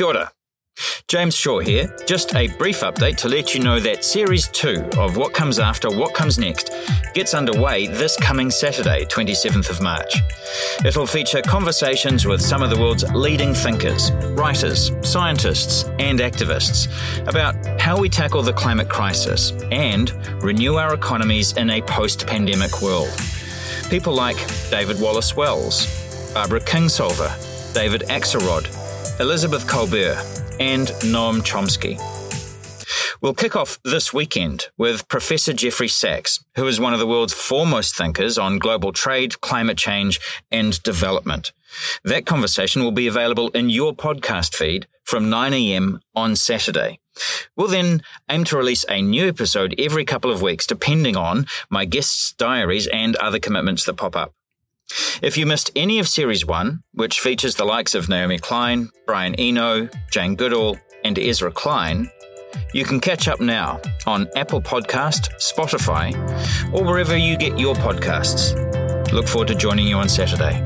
Kia ora. James Shaw here. Just a brief update to let you know that Series 2 of What Comes After, What Comes Next gets underway this coming Saturday, 27th of March. It'll feature conversations with some of the world's leading thinkers, writers, scientists, and activists about how we tackle the climate crisis and renew our economies in a post pandemic world. People like David Wallace Wells, Barbara Kingsolver, David Axelrod, Elizabeth Kolbert, and Noam Chomsky. We'll kick off this weekend with Professor Jeffrey Sachs, who is one of the world's foremost thinkers on global trade, climate change, and development. That conversation will be available in your podcast feed from 9am on Saturday. We'll then aim to release a new episode every couple of weeks, depending on my guests' diaries and other commitments that pop up. If you missed any of Series 1, which features the likes of Naomi Klein, Brian Eno, Jane Goodall, and Ezra Klein, you can catch up now on Apple Podcast, Spotify, or wherever you get your podcasts. Look forward to joining you on Saturday.